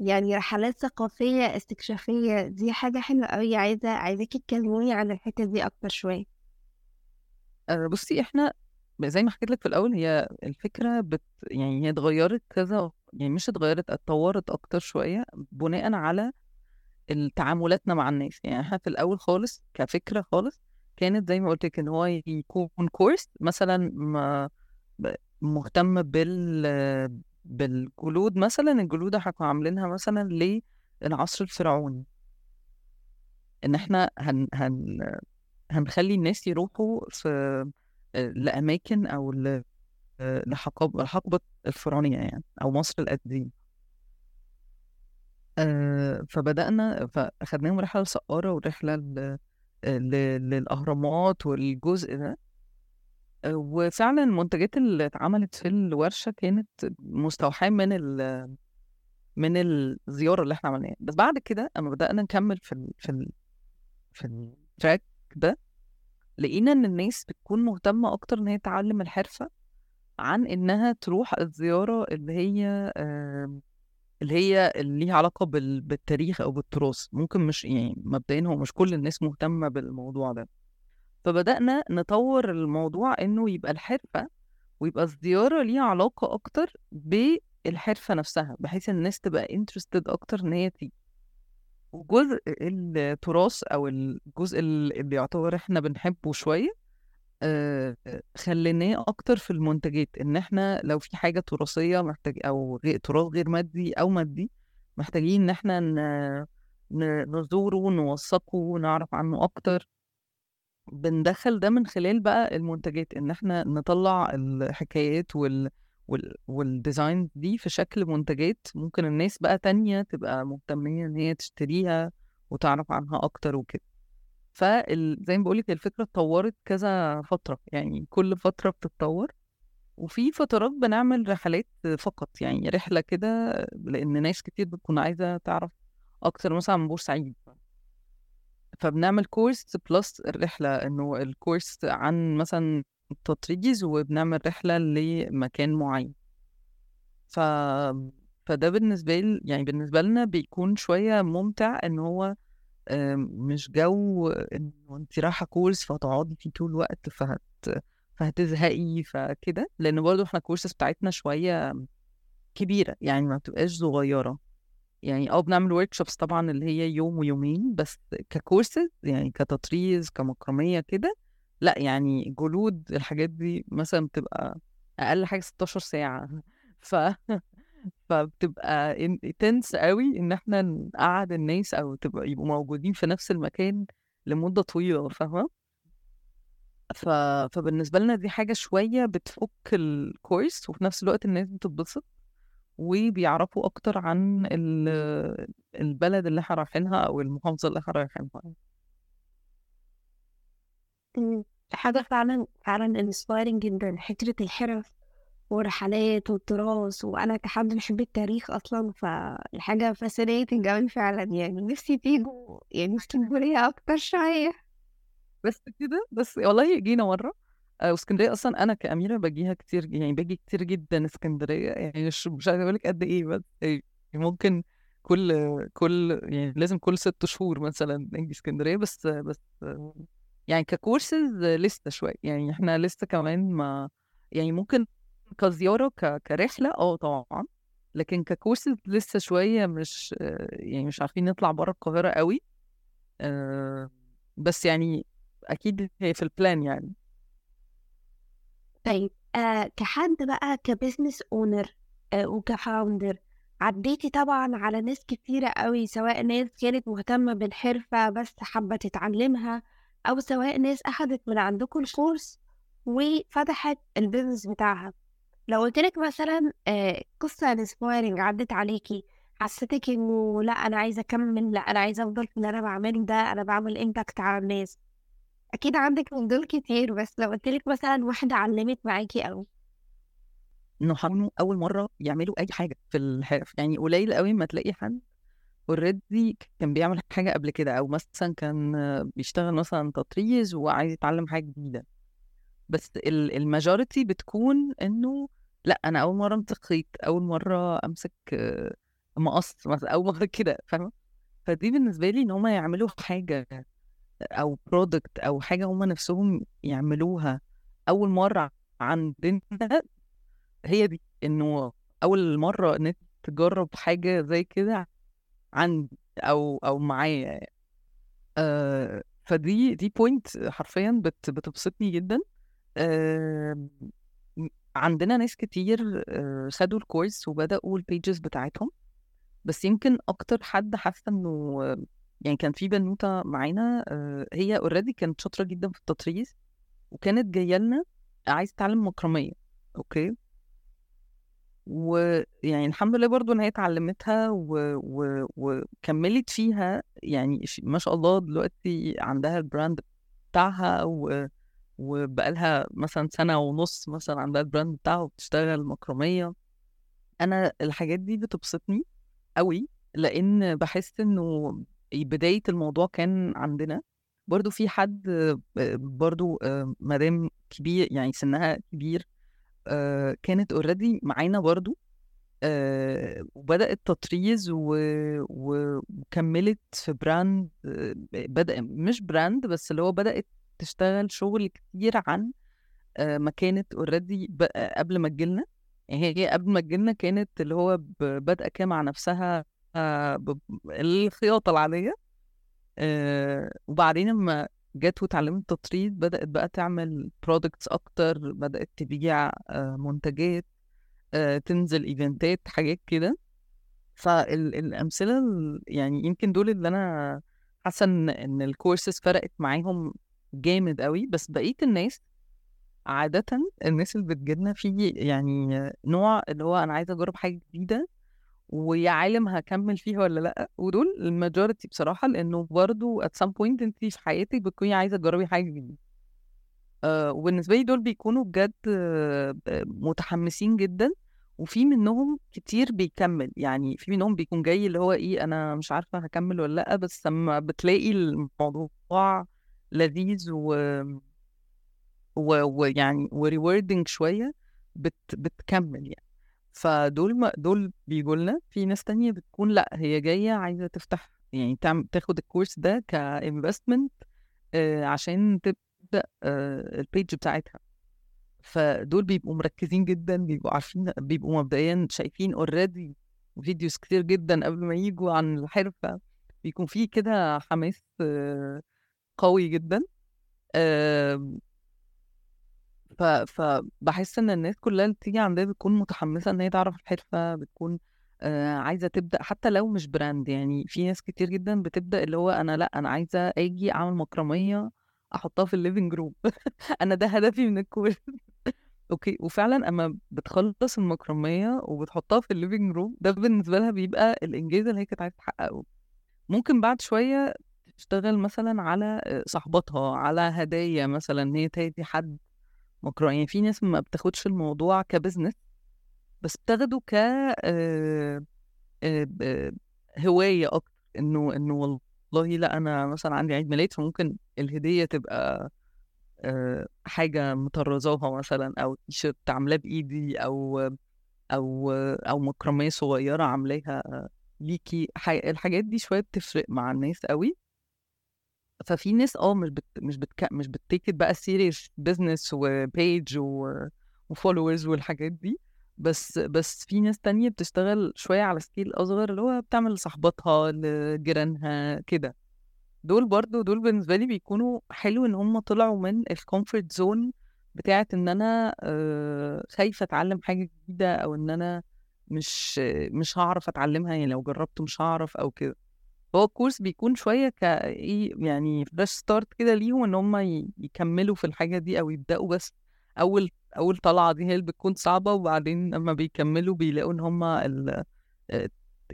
يعني رحلات ثقافية استكشافية دي حاجة حلوة قوي عايزة عايزاكي تكلموني عن الحتة دي أكتر شوية. بصي إحنا زي ما حكيت لك في الأول هي الفكرة بت يعني هي اتغيرت كذا يعني مش اتغيرت اتطورت أكتر شوية بناء على تعاملاتنا مع الناس. يعني إحنا في الأول خالص كفكرة خالص كانت زي ما قلت لك إن هو يكون كورس مثلا مهتم بال بالجلود مثلا الجلود كنا عاملينها مثلا للعصر الفرعوني. إن إحنا هن هن هنخلي الناس يروحوا في لأماكن أو ل- لحقب الحقبة الفرعونية يعني أو مصر القديمة. آه، فبدأنا فأخدناهم رحلة لسقارة ورحلة للأهرامات والجزء ده. آه، وفعلا المنتجات اللي اتعملت في الورشة كانت مستوحاة من ال من الزيارة اللي إحنا عملناها. بس بعد كده أما بدأنا نكمل في ال في ال في التراك ده لقينا إن الناس بتكون مهتمة أكتر إن هي تتعلم الحرفة عن إنها تروح الزيارة اللي هي اللي هي اللي ليها علاقة بال- بالتاريخ أو بالتراث. ممكن مش يعني مبدئيا هو مش كل الناس مهتمة بالموضوع ده. فبدأنا نطور الموضوع إنه يبقى الحرفة ويبقى الزيارة ليها علاقة أكتر بالحرفة نفسها بحيث ان الناس تبقى interested أكتر إن هي تيجي وجزء التراث أو الجزء اللي يعتبر إحنا بنحبه شوية خليناه أكتر في المنتجات إن إحنا لو في حاجة تراثية محتاج أو غير تراث غير مادي أو مادي محتاجين إن إحنا ن- ن- نزوره نوثقه نعرف عنه أكتر. بندخل ده من خلال بقى المنتجات إن إحنا نطلع الحكايات وال وال والديزاين دي في شكل منتجات ممكن الناس بقى تانية تبقى مهتمية إن هي تشتريها وتعرف عنها أكتر وكده. فزي ما بقولك الفكرة اتطورت كذا فترة يعني كل فترة بتتطور وفي فترات بنعمل رحلات فقط يعني رحلة كده لأن ناس كتير بتكون عايزة تعرف أكتر مثلا عن بورسعيد. فبنعمل course plus الرحلة إنه ال course عن مثلا تطريز وبنعمل رحلة لمكان معين. ف... فده بالنسبة لي يعني بالنسبة لنا بيكون شوية ممتع إن هو مش جو إنه أنت رايحة course فتقعدي فيه طول الوقت فهت فهتزهقي فكده لأن برضه إحنا الكورسز بتاعتنا شوية كبيرة يعني ما بتبقاش صغيرة. يعني آه بنعمل workshops طبعا اللي هي يوم ويومين بس ككورسز يعني كتطريز كمكرمية كده. لأ يعني جلود الحاجات دي مثلا بتبقى أقل حاجة 16 ساعة. <laughs> ف <laughs> فبتبقى tense قوي إن إحنا نقعد الناس أو تبقى يبقوا موجودين في نفس المكان لمدة طويلة فاهمة؟ ف... فبالنسبة لنا دي حاجة شوية بتفك ال course وفي نفس الوقت الناس بتتبسط. وبيعرفوا أكتر عن ال- البلد اللي إحنا رايحينها أو المحافظة اللي إحنا رايحينها. حاجة فعلا فعلا inspiring جدا فكرة الحرف والرحلات والتراث وأنا كحد بحب التاريخ أصلا فالحاجة fascinating أوي فعلا. يعني نفسي تيجوا يعني اسكندرية أكتر شوية. بس كده بس والله جينا مرة. آه، واسكندرية أصلا أنا كأميرة باجيها كتير يعني باجي كتير جدا اسكندرية يعني مش مش عايزة أقولك قد إيه بس يعني ممكن كل كل يعني لازم كل ست شهور مثلا نجي اسكندرية بس بس يعني ككورسز لسه شوية يعني إحنا لسه كمان ما يعني ممكن كزيارة ك... كرحلة آه طبعا لكن ككورسز لسه شوية مش يعني مش عارفين نطلع بره القاهرة قوي آه، بس يعني أكيد هي في ال plan يعني. طيب آه كحد بقى ك business owner آه وك founder عديتي طبعا على ناس كتيرة قوي سواء ناس كانت مهتمة بالحرفة بس حابة تتعلمها أو سواء ناس أخدت من عندكم ال course وفتحت ال business بتاعها. لو قلتلك مثلا آه، قصة inspiring عدت عليكي حسيتك إنه لأ أنا عايزة أكمل لأ أنا عايزة أفضل في اللي أنا بعمله ده أنا بعمل impact على الناس. أكيد عندك من دول كتير بس لو قلتلك مثلا واحدة علمت معاكي قوي إنه حاولوا أول مرة يعملوا أي حاجة في الحرف يعني قليل قوي ما تلاقي حد already كان بيعمل حاجة قبل كده أو مثلا كان بيشتغل مثلا تطريز وعايز يتعلم حاجة جديدة. بس ال majority بتكون إنه لأ أنا أول مرة امسك خيط أول مرة أمسك مقص مثلا أول مرة <laughs> كده فاهمة؟ فدي بالنسبة لي إن هم يعملوا حاجة أو product أو حاجة هم نفسهم يعملوها أول مرة عندنا هي دي إنه أول مرة إن أنت تجرب حاجة زي كده عندي أو أو معايا يعني. آه فدي دي point حرفيا بت بتبسطني جدا آه عندنا ناس كتير آه خدوا ال course وبدأوا ال pages بتاعتهم بس يمكن أكتر حد حاسه إنه يعني كان في بنوتة معانا آه هي already كانت شاطرة جدا في التطريز وكانت جاية لنا عايزة تتعلم مكرمية أوكي؟ ويعني الحمد لله برضو إن هي اتعلمتها و... و... وكملت فيها يعني ما شاء الله دلوقتي عندها ال brand بتاعها و... وبقالها مثلا سنة ونص مثلا عندها ال brand بتاعها وبتشتغل مكرمية. أنا الحاجات دي بتبسطني قوي لأن بحس إنه بداية الموضوع كان عندنا برضو في حد برضو مدام كبير يعني سنها كبير كانت already معانا برضو وبدأت تطريز. وكملت في brand بدأ مش brand بس اللي هو بدأت تشتغل شغل كتير عن ما كانت already قبل ما تجيلنا يعني هي قبل ما تجيلنا كانت اللي هو بادئة كده مع نفسها الخياطة العادية وبعدين لما جت وتعلمت تطريز بدأت بقى تعمل products أكتر بدأت تبيع منتجات تنزل إيفنتات حاجات كده. فالأمثلة يعني يمكن دول اللي أنا حاسة إن الكورسز فرقت معاهم جامد قوي بس بقية الناس عادة الناس اللي بتجيلنا في يعني نوع اللي هو أنا عايزة أجرب حاجة جديدة ويا عالم هكمل فيها ولا لأ؟ ودول ال majority بصراحة لأنه برضو at some point انت في حياتك بتكوني عايزة تجربي حاجة جديدة. آه وبالنسبة لي دول بيكونوا بجد آه متحمسين جدا وفي منهم كتير بيكمل. يعني في منهم بيكون جاي اللي هو إيه أنا مش عارفة هكمل ولا لأ بس لما بتلاقي الموضوع لذيذ و ويعني و rewarding شوية بت... بتكمل يعني. فدول ما دول بيجوا لنا. في ناس تانية بتكون لأ هي جاية عايزة تفتح يعني تعمل تاخد الكورس ده ك investment آه عشان تبدأ آه ال page بتاعتها. فدول بيبقوا مركزين جدا بيبقوا عارفين بيبقوا مبدئيا شايفين already videos كتير جدا قبل ما يجوا عن الحرفة. بيكون في كده حماس آه قوي جدا. ف... فبحس إن الناس كلها اللي بتيجي عندها بتكون متحمسة إن هي تعرف الحرفة بتكون آه عايزة تبدأ حتى لو مش brand يعني في ناس كتير جدا بتبدأ اللي هو أنا لأ أنا عايزة آجي أعمل مكرمية أحطها في ال living room <laughs> أنا ده هدفي من الكورس <laughs> okay وفعلا أما بتخلص المكرمية وبتحطها في ال living room ده بالنسبة لها بيبقى الإنجاز اللي هي كانت عايزة تحققه. ممكن بعد شوية تشتغل مثلا على صاحباتها على هدايا مثلا إن هي تهدي حد. مكروه يعني في ناس ما بتاخدش الموضوع ك business بس بتاخده ك آه، آه، هواية أكتر. إنه إنه والله لأ أنا مثلا عندي عيد ميلاد فممكن الهدية تبقى آه، حاجة مطرزاها مثلا أو تيشيرت عاملاه بإيدي أو أو أو مكرمية صغيرة عاملاها. ليكي الحاجات دي شوية بتفرق مع الناس قوي ففي ناس آه مش بت مش بتك مش بت take بقى serious business و page و followers والحاجات دي بس بس في ناس تانية بتشتغل شوية على scale أصغر اللي هو بتعمل لصاحباتها لجيرانها كده. دول برضو دول بالنسبة لي بيكونوا حلو إن هم طلعوا من ال comfort zone بتاعت إن أنا آه، خايفة أتعلم حاجة جديدة أو إن أنا مش مش هعرف أتعلمها يعني لو جربت مش هعرف أو كده. هو الكورس بيكون شوية ك إيه يعني fresh start كده ليهم إن هم يكملوا في الحاجة دي أو يبدأوا بس أول أول طلعة دي هي اللي بتكون صعبة وبعدين لما بيكملوا بيلاقوا إن هم ال...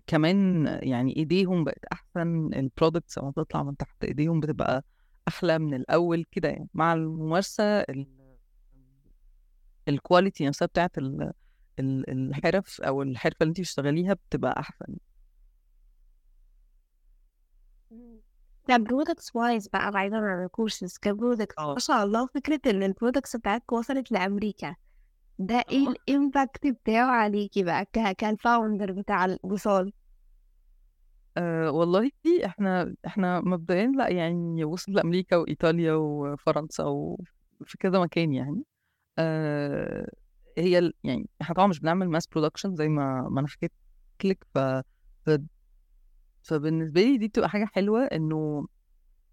كمان يعني إيديهم بقت أحسن ال products لما بتطلع من تحت إيديهم بتبقى أحلى من الأول كده يعني مع الممارسة ال... ال quality نفسها بتاعت. ال- الحرف أو الحرفة اللي انت بتشتغليها بتبقى أحسن لا products wise بقى بعيدا عن الكورسز ك products آه. ما شاء الله فكرة إن ال products بتاعتك وصلت لأمريكا. ده إيه ال impact بتاعه عليكي بقى كال founder بتاع الوصال؟ آه، والله إحنا إحنا مبدئيا لأ يعني وصل لأمريكا وإيطاليا وفرنسا وفي كذا مكان يعني. آه هي يعني إحنا طبعا مش بنعمل mass production زي ما ما أنا حكيت لك ف- فبالنسبة لي دي بتبقى حاجة حلوة إنه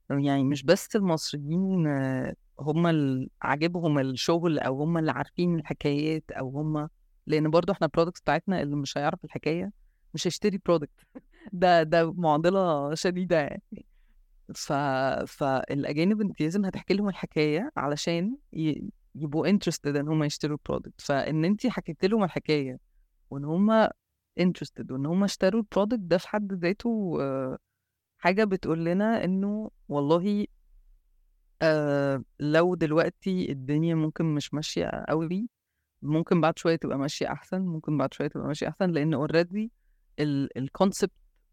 يعني مش بس المصريين آه، هم اللي عاجبهم الشغل أو هم اللي عارفين الحكايات أو هم لأن برضو إحنا ال products بتاعتنا اللي مش هيعرف الحكاية مش هيشتري product <laughs> ده ده معضلة شديدة يعني. ف فالأجانب انت لازم هتحكي لهم الحكاية علشان ي... يبقوا interested إن هم يشتروا ال product فإن انت حكيت لهم الحكاية وإن هم interested وإن هم اشتروا ال product ده في حد ذاته آه، حاجة بتقول لنا إنه والله آه لو دلوقتي الدنيا ممكن مش ماشية قوي ممكن بعد شوية تبقى ماشية أحسن ممكن بعد شوية تبقى ماشية أحسن لأن already ال concept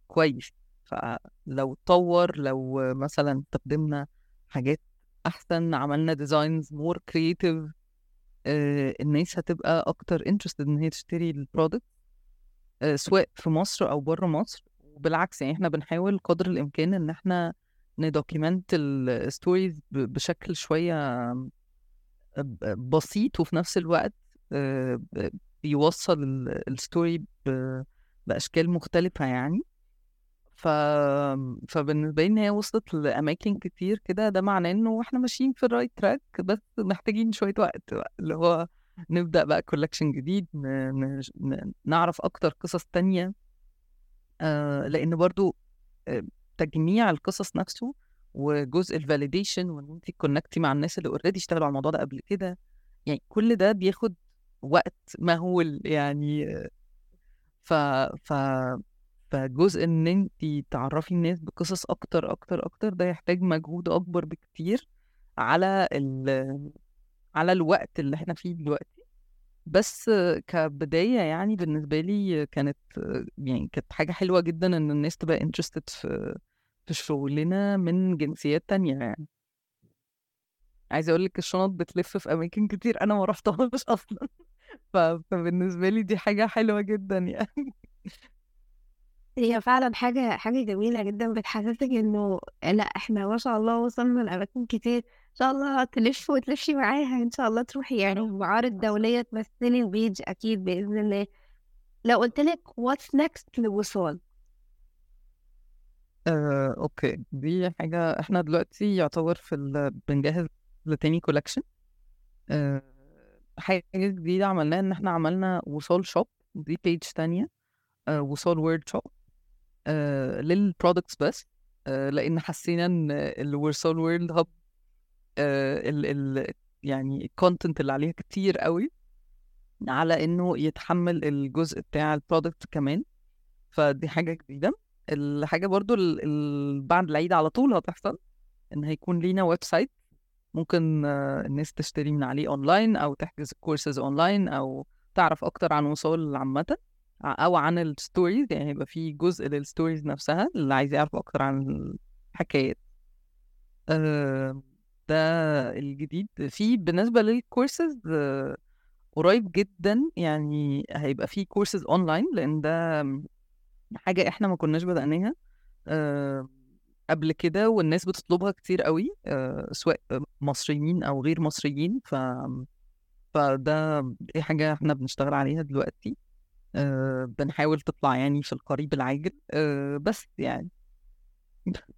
كويس. فلو اتطور لو مثلا استخدمنا حاجات أحسن عملنا designs more creative الناس هتبقى أكتر interested إن هي تشتري البرودكت سواء في مصر أو بره مصر وبالعكس يعني إحنا بنحاول قدر الإمكان إن إحنا ن document ال stories بشكل شوية ب- بسيط وفي نفس الوقت آه، بيوصل ال story بأشكال مختلفة يعني. ف... فبالنسبة لي إن هي وصلت لأماكن كتير كده ده معناه إنه إحنا ماشيين في ال right track بس محتاجين شوية وقت بقى اللي هو نبدأ بقى collection جديد نعرف أكتر قصص تانية آه لأن برضو آه، تجميع القصص نفسه وجزء ال validation وإن أنت ت connect ي مع الناس اللي already اشتغلوا على الموضوع ده قبل كده يعني كل ده بياخد وقت مهول يعني ف ف فجزء إن أنت تعرفي الناس بقصص أكتر أكتر أكتر ده يحتاج مجهود أكبر بكتير على. على الوقت اللي إحنا فيه دلوقتي. بس كبداية يعني بالنسبة لي كانت يعني كانت حاجة حلوة جدا إن الناس تبقى interested في في شغلنا من جنسيات تانية يعني. عايزة أقول لك الشنط بتلف في أماكن كتير أنا ما رحتهاش <laughs> أصلا. ف... فبالنسبة لي دي حاجة حلوة جدا يعني. هي فعلا حاجة حاجة جميلة جدا بتحسسك إنه لأ إحنا ما شاء الله وصلنا لأماكن كتير. إن شاء الله تلف وتلفي معاها. إن شاء الله تروحي يعني معارض دولية تمثلي البيج أكيد بإذن الله. لو قلت لك what's next لوصال آه، okay. دي حاجة إحنا دلوقتي يعتبر في ال... بنجهز لتاني collection آه، حاجة جديدة عملناها إن إحنا عملنا وصال shop دي page تانية. آه، وصال world shop لل products بس آه، لأن حسينا إن الوصال world hub يعني ال content اللي عليها كتير قوي على إنه يتحمل الجزء بتاع ال product كمان. فدي حاجة جديدة. الحاجة برضو بعد العيد على طول هتحصل إن هيكون لينا website ممكن آه، الناس تشتري من عليه اونلاين أو تحجز courses online أو تعرف أكتر عن وصول عامة. ع- أو عن ال stories يعني هيبقى في جزء لل stories نفسها اللي عايز يعرف أكتر عن الحكايات. آه، ده الجديد. في بالنسبة للكورسز قريب جدا يعني هيبقى في courses online لأن ده حاجة إحنا ما كناش بدأناها. آه، قبل كده والناس بتطلبها كتير قوي آه، سواء مصريين أو غير مصريين ف فده دي حاجة إحنا بنشتغل عليها دلوقتي. آه، بنحاول تطلع يعني في القريب العاجل آه، بس يعني. <laughs>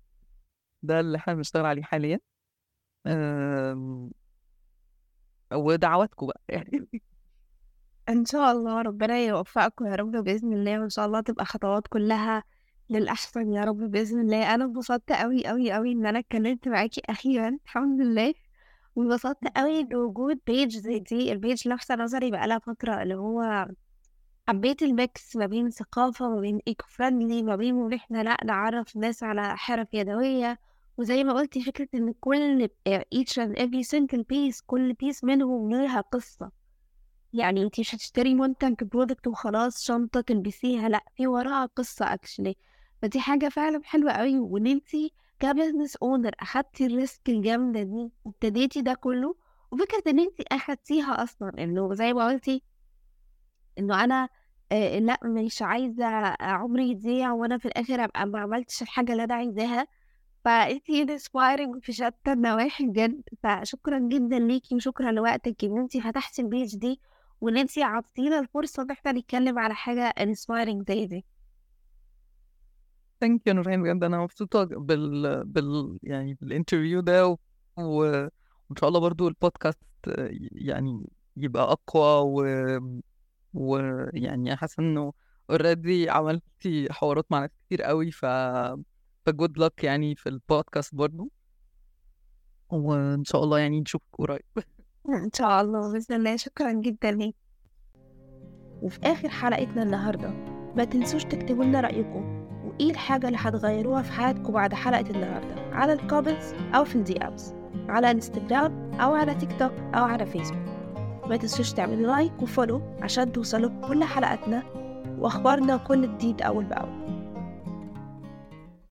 ده اللي إحنا بنشتغل عليه حاليا. آم، ودعواتكم بقى. يعني <laughs> إن شاء الله ربنا يوفقكم يا رب بإذن الله وإن شاء الله تبقى خطوات كلها للأحسن يا رب بإذن الله. أنا انبسطت أوي أوي أوي إن أنا اتكلمت معاكي أخيرا الحمد لله. وانبسطت أوي بوجود page زي دي ال page لافته نظري بقالها فترة اللي هو حبيت ال mix ما بين ثقافة ما بين eco-friendly ما بين إن إحنا لأ نعرف الناس على حرف يدوية. وزي ما قلتي فكرة إن كل each and every single piece كل piece منهم ليها قصة. يعني انتي مش هتشتري منتج product وخلاص شنطة تلبسيها لأ في وراها قصة actually فدي حاجة فعلا حلوة قوي وإن انتي ك business owner أخدتي ال risk الجامدة دي وابتديتي ده كله. وفكرة إن انتي أخدتيها أصلا إنه زي ما قلتي إنه أنا آه لأ مش عايزة عمري يضيع وأنا في الآخر أبقى ما عملتش الحاجة اللي أنا عايزاها. فانتي inspiring في شتى النواحي بجد. فشكرا جدا ليكي وشكرا لوقتك إن انتي فتحتي ال page دي وإن انتي عطينا الفرصة إن إحنا نتكلم على حاجة inspiring زي دي. thank you نورين بجد. أنا مبسوطة بال بال يعني بال interview ده و... وإن شاء الله برضو البودكاست يعني يبقى أقوى و ويعني حاسة إنه already عملتي حوارات مع ناس كتير قوي ف ف good luck يعني في البودكاست برضو. وإن شاء الله يعني نشوفك قريب. إن شاء الله بإذن الله. شكرا جدا ليك. وفي آخر حلقتنا النهارده ما تنسوش تكتبوا لنا رأيكم. وإيه الحاجة اللي هتغيروها في حياتكم بعد حلقة النهارده؟ على ال comments أو في ال DMs على انستجرام أو على تيك توك أو على فيسبوك ما تنسوش تعملوا لايك وفولو عشان توصلوا كل حلقاتنا وأخبارنا كل جديد أول بأول.